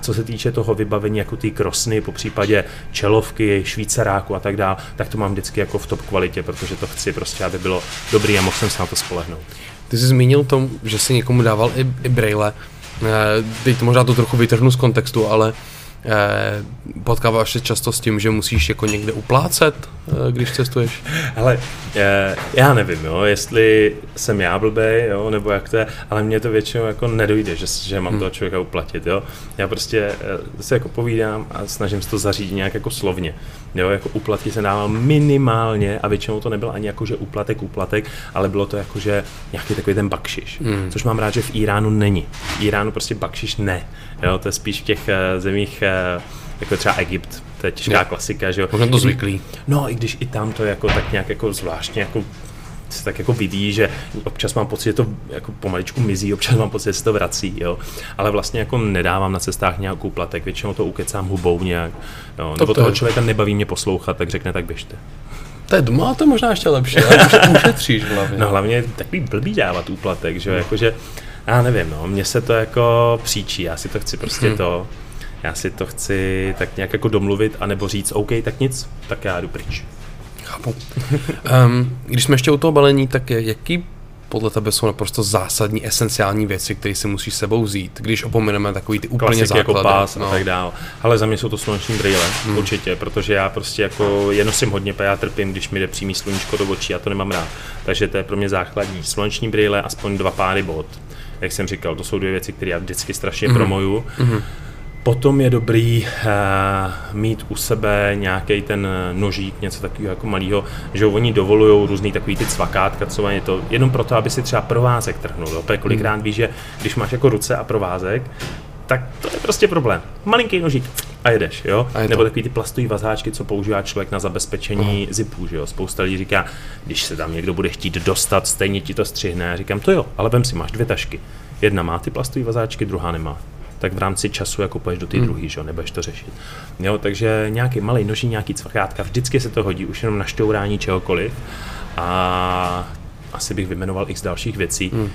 co se týče toho vybavení jako ty krosny, po případě čelovky, švýcaráku a tak dále, tak to mám vždycky jako v top kvalitě, protože to chci prostě, aby bylo dobrý a mohl jsem se na to spolehnout. Ty jsi zmínil tom, že si někomu dával i, i braille. Eh, teď možná to trochu vytrhnu z kontextu, ale Eh, potkáváš se často s tím, že musíš jako někde uplácet, když cestuješ? Ale eh, já nevím, jo, jestli jsem já blbej, jo, nebo jak to je, ale mně to většinou jako nedojde, že, že mám hmm. toho člověka uplatit, jo. Já prostě se jako povídám a snažím se to zařídit nějak jako slovně, jo, jako uplatky se dával minimálně a většinou to nebyl ani jako, že uplatek, uplatek, ale bylo to jako, že nějaký takový ten bakšiš, hmm. což mám rád, že v Iránu není. V Iránu prostě bakšiš ne, jo, to je spíš v těch zemích jako třeba Egypt, to je těžká no. klasika, že jo. Možná to zvyklý. No, i když i tam to jako tak nějak jako zvláštně jako se tak jako vidí, že občas mám pocit, že to jako pomaličku mizí, občas mám pocit, že se to vrací, jo. Ale vlastně jako nedávám na cestách nějakou platek, většinou to ukecám hubou nějak, jo. Nebo to toho je... člověka nebaví mě poslouchat, tak řekne, tak běžte. To je doma, to je možná ještě lepší, ale ušetříš hlavně. No hlavně takový blbý dávat úplatek, že jo, jakože, já nevím, no, mně se to jako příčí, já si to chci prostě hmm. to, já si to chci tak nějak jako domluvit, anebo říct, OK, tak nic, tak já jdu pryč. Chápu. um, když jsme ještě u toho balení, tak jaký podle tebe jsou naprosto zásadní, esenciální věci, které si musíš sebou vzít, když opomeneme takový ty úplně Klasiky základy. jako pás no. a tak dál. Ale za mě jsou to sluneční brýle, hmm. určitě, protože já prostě jako je nosím hodně, já trpím, když mi jde přímý sluníčko do očí, já to nemám rád. Takže to je pro mě základní. Sluneční brýle, aspoň dva páry bot. Jak jsem říkal, to jsou dvě věci, které já vždycky strašně hmm. promoju. Hmm Potom je dobrý uh, mít u sebe nějaký ten nožík, něco takového jako malého, že oni dovolují různý takový ty cvakátka, co je to, jenom proto, aby si třeba provázek trhnul. Jo? Kolikrát víš, že když máš jako ruce a provázek, tak to je prostě problém. Malinký nožík a jedeš, jo? A je Nebo takový ty plastové vazáčky, co používá člověk na zabezpečení uh-huh. zipů, že jo? Spousta lidí říká, když se tam někdo bude chtít dostat, stejně ti to střihne. Já říkám, to jo, ale vem si, máš dvě tašky. Jedna má ty plastové vazáčky, druhá nemá tak v rámci času jako poješ do té hmm. druhé, že jo, nebudeš to řešit. Jo, takže nějaký malý noží, nějaký cvachátka, vždycky se to hodí, už jenom na šťourání čehokoliv. A asi bych vymenoval x dalších věcí. Hmm.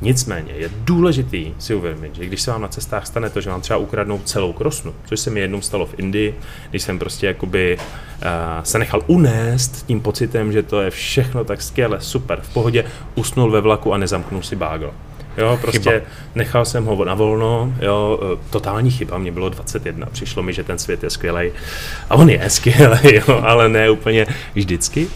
Nicméně je důležitý si uvědomit, že když se vám na cestách stane to, že vám třeba ukradnou celou krosnu, což se mi jednou stalo v Indii, když jsem prostě jakoby uh, se nechal unést tím pocitem, že to je všechno tak skvěle, super, v pohodě, usnul ve vlaku a nezamknul si bágl. Jo, prostě chyba. nechal jsem ho na volno, jo, eh, totální chyba, mě bylo 21, přišlo mi, že ten svět je skvělý. A on je skvělý, jo, ale ne úplně vždycky.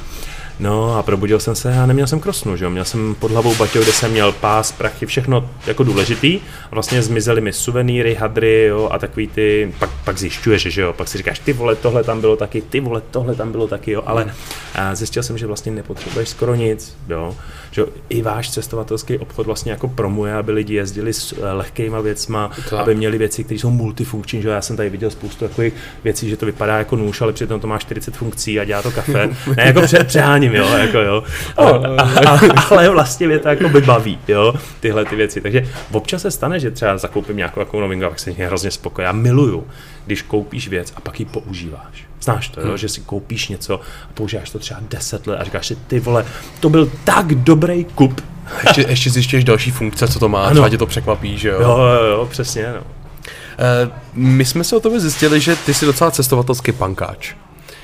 No a probudil jsem se a neměl jsem krosnu, že jo? Měl jsem pod hlavou baťo, kde jsem měl pás, prachy, všechno jako důležitý. A vlastně zmizely mi suvenýry, hadry, jo, a takový ty, pak, pak zjišťuješ, že jo, pak si říkáš, ty vole, tohle tam bylo taky, ty vole, tohle tam bylo taky, jo, ale a zjistil jsem, že vlastně nepotřebuješ skoro nic, jo, že i váš cestovatelský obchod vlastně jako promuje, aby lidi jezdili s eh, lehkýma věcma, tak. aby měli věci, které jsou multifunkční, že já jsem tady viděl spoustu takových věcí, že to vypadá jako nůž, ale přitom to má 40 funkcí a dělá to kafe. ne, jako pře- přeháním, jo, jako jo. Ale, a, a, ale vlastně mě to jako by baví, jo, tyhle ty věci. Takže občas se stane, že třeba zakoupím nějakou jako novinku a pak se hrozně spokojí. Já miluju, když koupíš věc a pak ji používáš. Znáš to, jo? Hmm. že si koupíš něco a používáš to třeba 10 let a říkáš si, ty vole, to byl tak dobrý kup. Ještě, ještě zjišťuješ další funkce, co to má, ano. třeba tě to překvapí, že jo? Jo, jo, jo přesně, no. Uh, my jsme se o tobě zjistili, že ty jsi docela cestovatelský pankáč.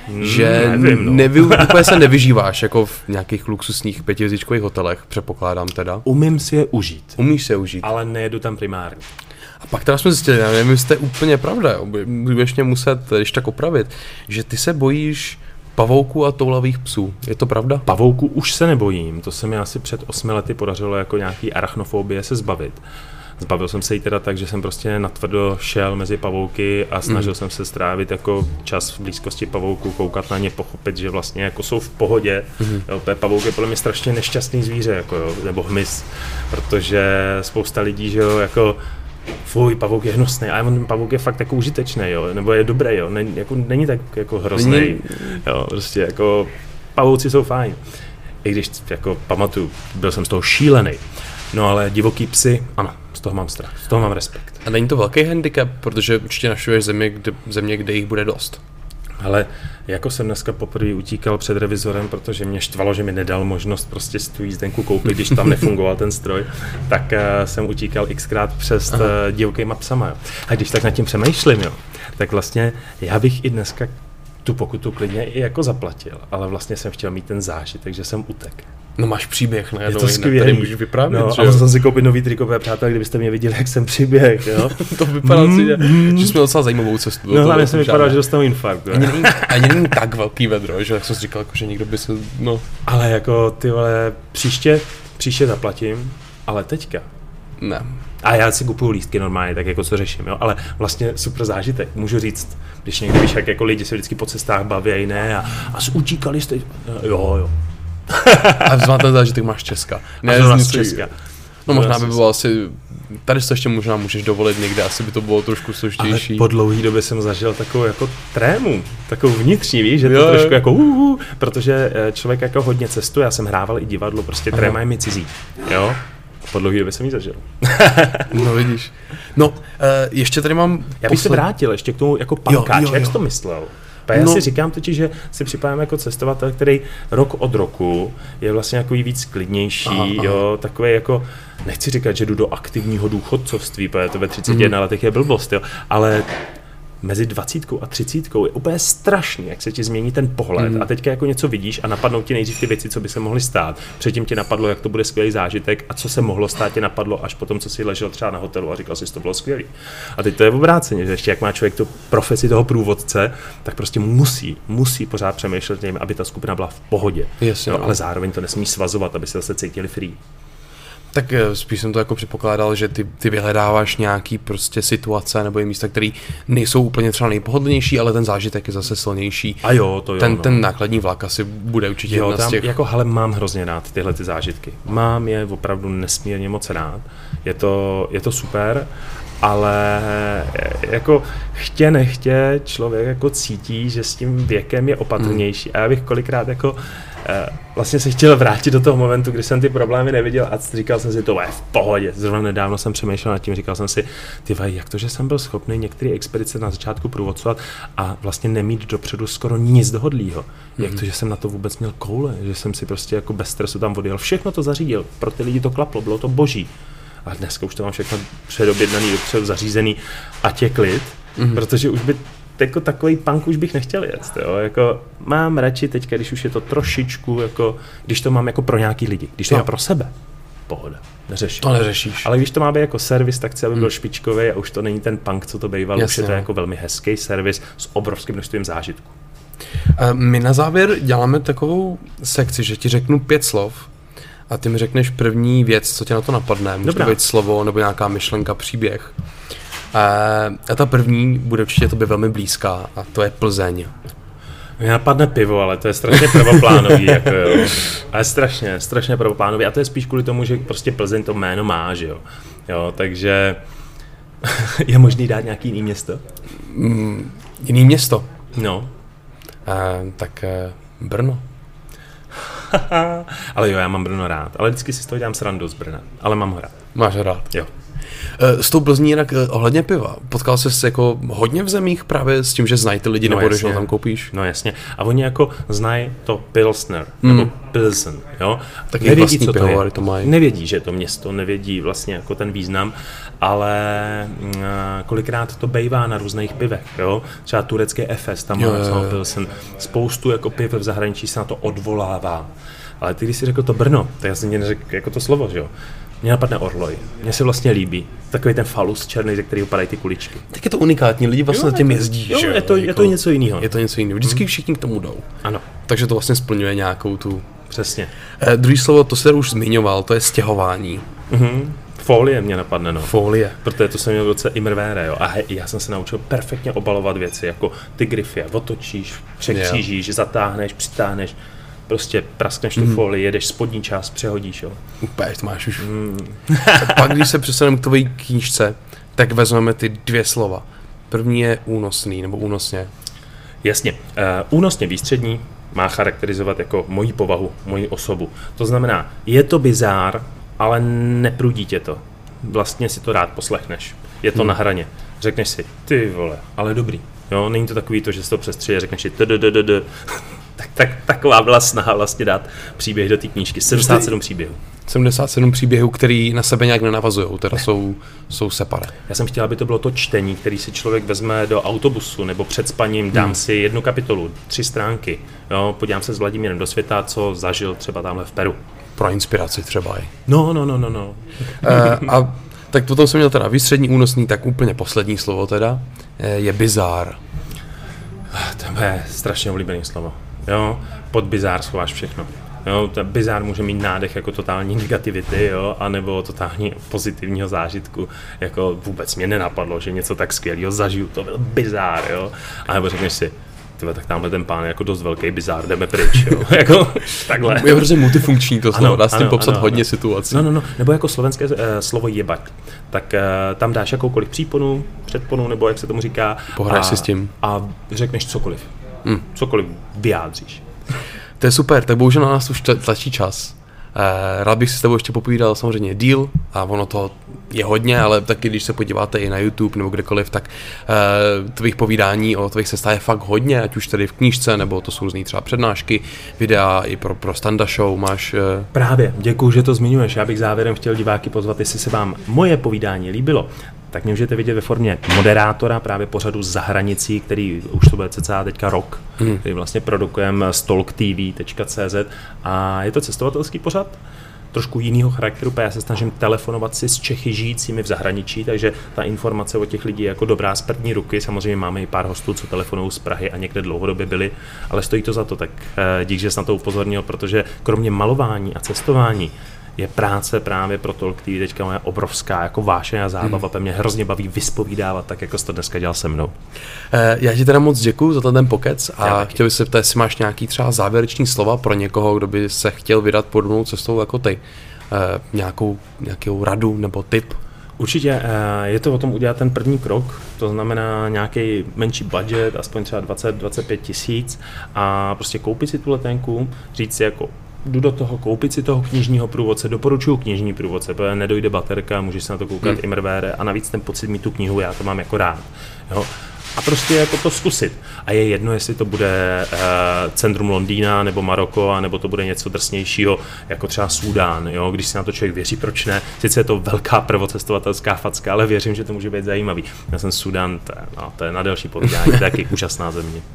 Hmm, že nevím, no. nevy, úplně se nevyžíváš jako v nějakých luxusních pětihvězdičkových hotelech, předpokládám teda. Umím si je užít. Umíš si je užít. Ale nejedu tam primárně. A pak teda jsme zjistili, já nevím, jestli to je úplně pravda, budeš mě muset, když tak opravit, že ty se bojíš pavouků a toulavých psů. Je to pravda? Pavouků už se nebojím, to se mi asi před osmi lety podařilo jako nějaký arachnofobie se zbavit. Zbavil jsem se jí teda tak, že jsem prostě natvrdo šel mezi pavouky a snažil mm. jsem se strávit jako čas v blízkosti pavouků, koukat na ně, pochopit, že vlastně jako jsou v pohodě. Mm. Jo, pavouk je podle mě strašně nešťastný zvíře, jako jo, nebo hmyz, protože spousta lidí, že jo, jako fuj, pavouk je hnusný, a on pavouk je fakt jako užitečný, jo, nebo je dobrý, jo, není, jako, není tak jako hrozný, není... jo, prostě jako pavouci jsou fajn. I když jako pamatuju, byl jsem z toho šílený. No ale divoký psy, ano, toho mám strach, z toho mám respekt. A není to velký handicap, protože určitě našuješ země, kde, země, kde jich bude dost. Ale jako jsem dneska poprvé utíkal před revizorem, protože mě štvalo, že mi nedal možnost prostě tu jízdenku koupit, když tam nefungoval ten stroj, tak uh, jsem utíkal xkrát přes uh, divokýma psama. Jo. A když tak nad tím přemýšlím, jo, tak vlastně já bych i dneska tu pokutu klidně i jako zaplatil, ale vlastně jsem chtěl mít ten zážitek, že jsem utek. No máš příběh, ne? Je to skvělý. Tady můžeš vyprávět, no, a musel si koupit nový trikové přátelé, kdybyste mě viděli, jak jsem přiběh, jo? to vypadá mm, si, že, mm. že jsme docela zajímavou cestu. No, hlavně jsem vypadal, že dostanu infarkt. Ani není, ani není tak velký vedro, že jak jsem říkal, jako, že někdo by se, no. Ale jako, ty vole, příště, příště zaplatím, ale teďka. Ne. A já si kupuju lístky normálně, tak jako co řeším, jo? ale vlastně super zážitek, můžu říct, když někdy víš, jak jako lidi se vždycky po cestách baví, ne, a, a utíkali jste, jo, jo, a zrovna ten zážitek máš Česka. Ne, z Česka. No možná by bylo asi, tady to ještě možná můžeš dovolit někde, asi by to bylo trošku složitější. Ale po dlouhé době jsem zažil takovou jako trému, takovou vnitřní, víš, že to jo, trošku jako uh, protože eh, člověk jako hodně cestuje, já jsem hrával i divadlo, prostě Aha. tréma je mi cizí, jo. Po dlouhé době jsem ji zažil. no vidíš. No, uh, ještě tady mám... Já bych posled... se vrátil ještě k tomu jako pankáč, jak jsi to myslel? Já no. si říkám totiž, že si připadám jako cestovatel, který rok od roku je vlastně jako víc klidnější, aha, aha. jo, takový jako, nechci říkat, že jdu do aktivního důchodcovství, protože to ve 31 mm. letech je blbost, jo, ale mezi 20 a 30 je úplně strašný, jak se ti změní ten pohled. Mm. A teďka jako něco vidíš a napadnou ti nejdřív ty věci, co by se mohly stát. Předtím ti napadlo, jak to bude skvělý zážitek a co se mohlo stát, tě napadlo až potom, co si ležel třeba na hotelu a říkal si, že to bylo skvělý. A teď to je obráceně, že ještě jak má člověk tu profesi toho průvodce, tak prostě musí, musí pořád přemýšlet tím, aby ta skupina byla v pohodě. Jasně, jo, ale zároveň to nesmí svazovat, aby se zase cítili free. Tak eh, spíš jsem to jako předpokládal, že ty, ty vyhledáváš nějaký prostě situace nebo i místa, které nejsou úplně třeba nejpohodlnější, ale ten zážitek je zase silnější. A jo, to jo. Ten, no. ten nákladní vlak asi bude určitě Jo, jedna z tam, těch... jako, ale mám hrozně rád tyhle ty zážitky. Mám je opravdu nesmírně moc rád. Je to, je to super, ale eh, jako chtě nechtě člověk jako cítí, že s tím věkem je opatrnější. A já bych kolikrát jako vlastně se chtěl vrátit do toho momentu, kdy jsem ty problémy neviděl a říkal jsem si, to je v pohodě. Zrovna nedávno jsem přemýšlel nad tím, říkal jsem si, ty vaj, jak to, že jsem byl schopný některé expedice na začátku průvodcovat a vlastně nemít dopředu skoro nic dohodlýho. Jak to, že jsem na to vůbec měl koule, že jsem si prostě jako bez stresu tam odjel, všechno to zařídil, pro ty lidi to klaplo, bylo to boží. A dneska už to mám všechno předobjednaný, dopředu zařízený a tě klid, mm-hmm. protože už by jako takový punk už bych nechtěl jet, jo? Jako mám radši teďka, když už je to trošičku, jako, když to mám jako pro nějaký lidi, když to Jo. mám pro sebe, pohoda, neřeším. To neřešíš. Ale když to má být jako servis, tak chci, aby byl špičkový a už to není ten punk, co to býval, už Jasně, je to jako velmi hezký servis s obrovským množstvím zážitků. Eh, My na závěr děláme takovou sekci, že ti řeknu pět slov a ty mi řekneš první věc, co tě na to napadne. Může to být slovo nebo nějaká myšlenka, příběh. Eh, A ta první bude určitě tobě velmi blízká a to je Plzeň. Mně napadne pivo, ale to je strašně prvoplánový, jako jo. Ale strašně, strašně prvoplánový. A to je spíš kvůli tomu, že prostě Plzeň to jméno má, že jo. Jo, takže je možný dát nějaký jiný město? Jiný město. No. Eh, Tak eh, Brno. ale jo, já mám Brno rád. Ale vždycky si z toho dělám srandu z Brna. Ale mám ho rád. Máš ho rád. Jo. Eh, S tou Plzní jinak eh, ohledně piva. Potkal jsi se jako hodně v zemích právě s tím, že znají ty lidi, No nebo když ho tam koupíš? No jasně. A oni jako znají to Pilsner, nebo Pilsen, jo. Hmm. Taky vlastní pivovary to mají. Nevědí, že je to město, nevědí vlastně jako ten význam, ale mm, kolikrát to bejvá na různých pivech, jo. Třeba turecký Efes, tam má. Pilsen. Spoustu jako piv v zahraničí se na to odvolává. Ale ty, když jsi řekl to Brno, tak já jsem ti neřekl jako to slovo, že jo. Mně napadne Orloj. Mně se vlastně líbí. Takový ten falus černý, ze kterého padají ty kuličky. Tak je to unikátní, lidi vlastně Jo, tím jezdí, jo, že je to- je to něco jiného. Je to něco jiného. Vždycky všichni k tomu jdou. Ano, Takže to vlastně splňuje nějakou tu... přesně. Eh, druhý slovo, to se už zmiňoval, to je stěhování. Mhm. Folie mě napadne, no. Folie. Protože to jsem měl v roce Immerware, jo. A hej, já jsem se naučil perfektně obalovat věci, jako ty grify, otočíš, překřížíš, zatáhneš, přitáhneš, prostě praskneš tu folii, jedeš spodní část, přehodíš, jo. Úplně, to máš už. Pak, když se přesuneme k tvojí knížce, tak vezmeme ty dvě slova. První je únosný, nebo únosně. Jasně. Uh, únosně výstřední má charakterizovat jako moji povahu, moji osobu. To znamená, je to bizár, ale neprudí tě to. Vlastně si to rád poslechneš. Je to hmm. na hraně. Řekneš si, ty vole, ale dobrý. Jo, není to takový to, že si to přestřeje, řekneš si. Tak, tak, taková byla snaha vlastně dát příběh do té knížky. 77 příběhů. 77 příběhů, který na sebe nějak nenavazují, teda jsou, jsou separé. Já jsem chtěl, aby to bylo to čtení, který si člověk vezme do autobusu nebo před spaním, dám hmm. si jednu kapitolu, tři stránky, jo, podívám se s Vladimírem do světa, co zažil třeba tamhle v Peru. Pro inspiraci třeba i. No, no, no, no, no. e, a tak potom jsem měl teda výstřední únosný, tak úplně poslední slovo teda, e, je bizár. To je strašně oblíbené slovo. Jo, pod bizár schováš všechno. Jo, ten bizár může mít nádech jako totální negativity, jo, anebo totální pozitivního zážitku. Jako vůbec mě nenapadlo, že něco tak skvělého zažiju, to byl bizár, jo. A nebo řekneš si, tyhle, tak tamhle ten pán je jako dost velký bizár, jdeme pryč, jo. jako takhle. Je hrozně multifunkční to slovo, Ano, dá s tím ano, popsat ano, hodně ano. situací. No, no, no, nebo jako slovenské uh, slovo jebať. Tak uh, tam dáš jakoukoliv příponu, předponu, nebo jak se tomu říká. Pohraješ a, si s tím. A řekneš cokoliv. Hmm. Cokoliv vyjádříš. To je super, tak bohužel na nás už tla- tlačí čas. Eh, rád bych si s tebou ještě popovídal samozřejmě díl a ono to je hodně, ale taky když se podíváte i na YouTube nebo kdekoliv, tak eh, tvých povídání o tvých cestách je fakt hodně, ať už tady v knížce, nebo to jsou různý třeba přednášky, videa i pro, pro standa show máš. Eh, Právě, děkuji, že to zmiňuješ. Já bych závěrem chtěl diváky pozvat, jestli se vám moje povídání líbilo, tak mě můžete vidět ve formě moderátora právě pořadu za hranicí, který už to bude cca teďka rok, hmm. který vlastně produkujeme stalktv.cz a je to cestovatelský pořad, trošku jiného charakteru, protože já se snažím telefonovat si s Čechy žijícími v zahraničí, takže ta informace o těch lidí je jako dobrá z první ruky. Samozřejmě máme i pár hostů, co telefonují z Prahy a někde dlouhodobě byli, ale stojí to za to, tak eh, dík, že jsi na to upozornil, protože kromě malování a cestování je práce právě pro to, který teďka moje obrovská jako vášeň a zábava. Hmm. Mě hrozně baví vyspovídávat, tak jako jsi to dneska dělal se mnou. Eh, já ti teda moc děkuji za ten pokec a chtěl bych se ptát, jestli máš nějaký třeba závěrečný slova pro někoho, kdo by se chtěl vydat podobnou cestou jako ty. Eh, nějakou, nějakou radu nebo tip? Určitě eh, je to o tom udělat ten první krok, to znamená nějaký menší budget, aspoň třeba 20-25 tisíc a prostě koupit si tu letenku, říct si jako jdu do toho, koupit si toho knižního průvodce, doporučuju knižní průvodce, protože nedojde baterka, můžeš se na to koukat hmm. imrvére a navíc ten pocit mít tu knihu, já to mám jako rád. Jo a prostě jako to zkusit. A je jedno, jestli to bude uh, centrum Londýna, nebo Maroko, nebo to bude něco drsnějšího, jako třeba Súdán. Jo? Když si na to člověk věří, proč ne? Sice je to velká prvocestovatelská facka, ale věřím, že to může být zajímavý. Já jsem Súdán, to je, no, to je na delší povídání, to je taky úžasná země.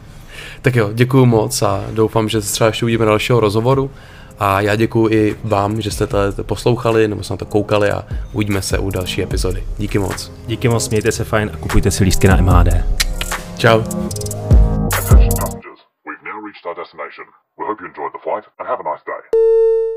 Tak jo, děkuji moc a doufám, že se třeba ještě uvidíme dalšího rozhovoru. A já děkuji i vám, že jste to poslouchali nebo se na to koukali a uvidíme se u další epizody. Díky moc. Díky moc, mějte se fajn a kupujte si lístky na MHD. Ciao. Attention passengers, we've now reached our destination. We hope you enjoyed the flight and have a nice day.